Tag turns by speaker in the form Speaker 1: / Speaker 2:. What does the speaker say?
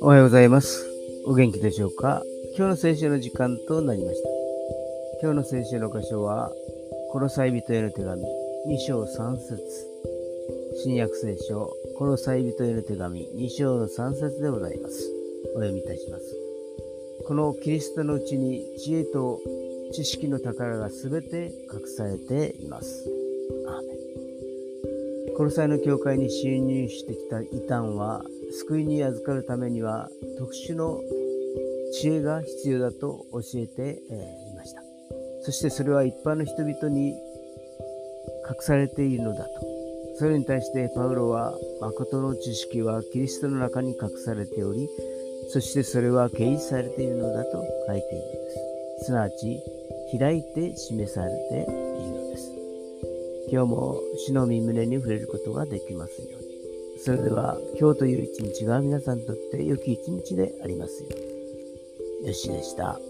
Speaker 1: おはようございます。お元気でしょうか？今日の聖書の時間となりました。今日の聖書の箇所は、コロサイ人への手紙2章3節新約聖書、コロサイ人への手紙2章の3節でございます。お読みいたします。このキリストのうちに知恵と知識の宝がすべて隠されています。アーメンコロサイの教会に侵入してきた異端は救いに預かるためには特殊の知恵が必要だと教えていました。そしてそれは一般の人々に隠されているのだと。それに対してパウロは誠の知識はキリストの中に隠されており、そしてそれは掲示されているのだと書いているのです。すなわち、開いて示されているのです。今日も主の身胸に触れることができますように。それでは今日という一日が皆さんにとって良き一日でありますように。よしでした。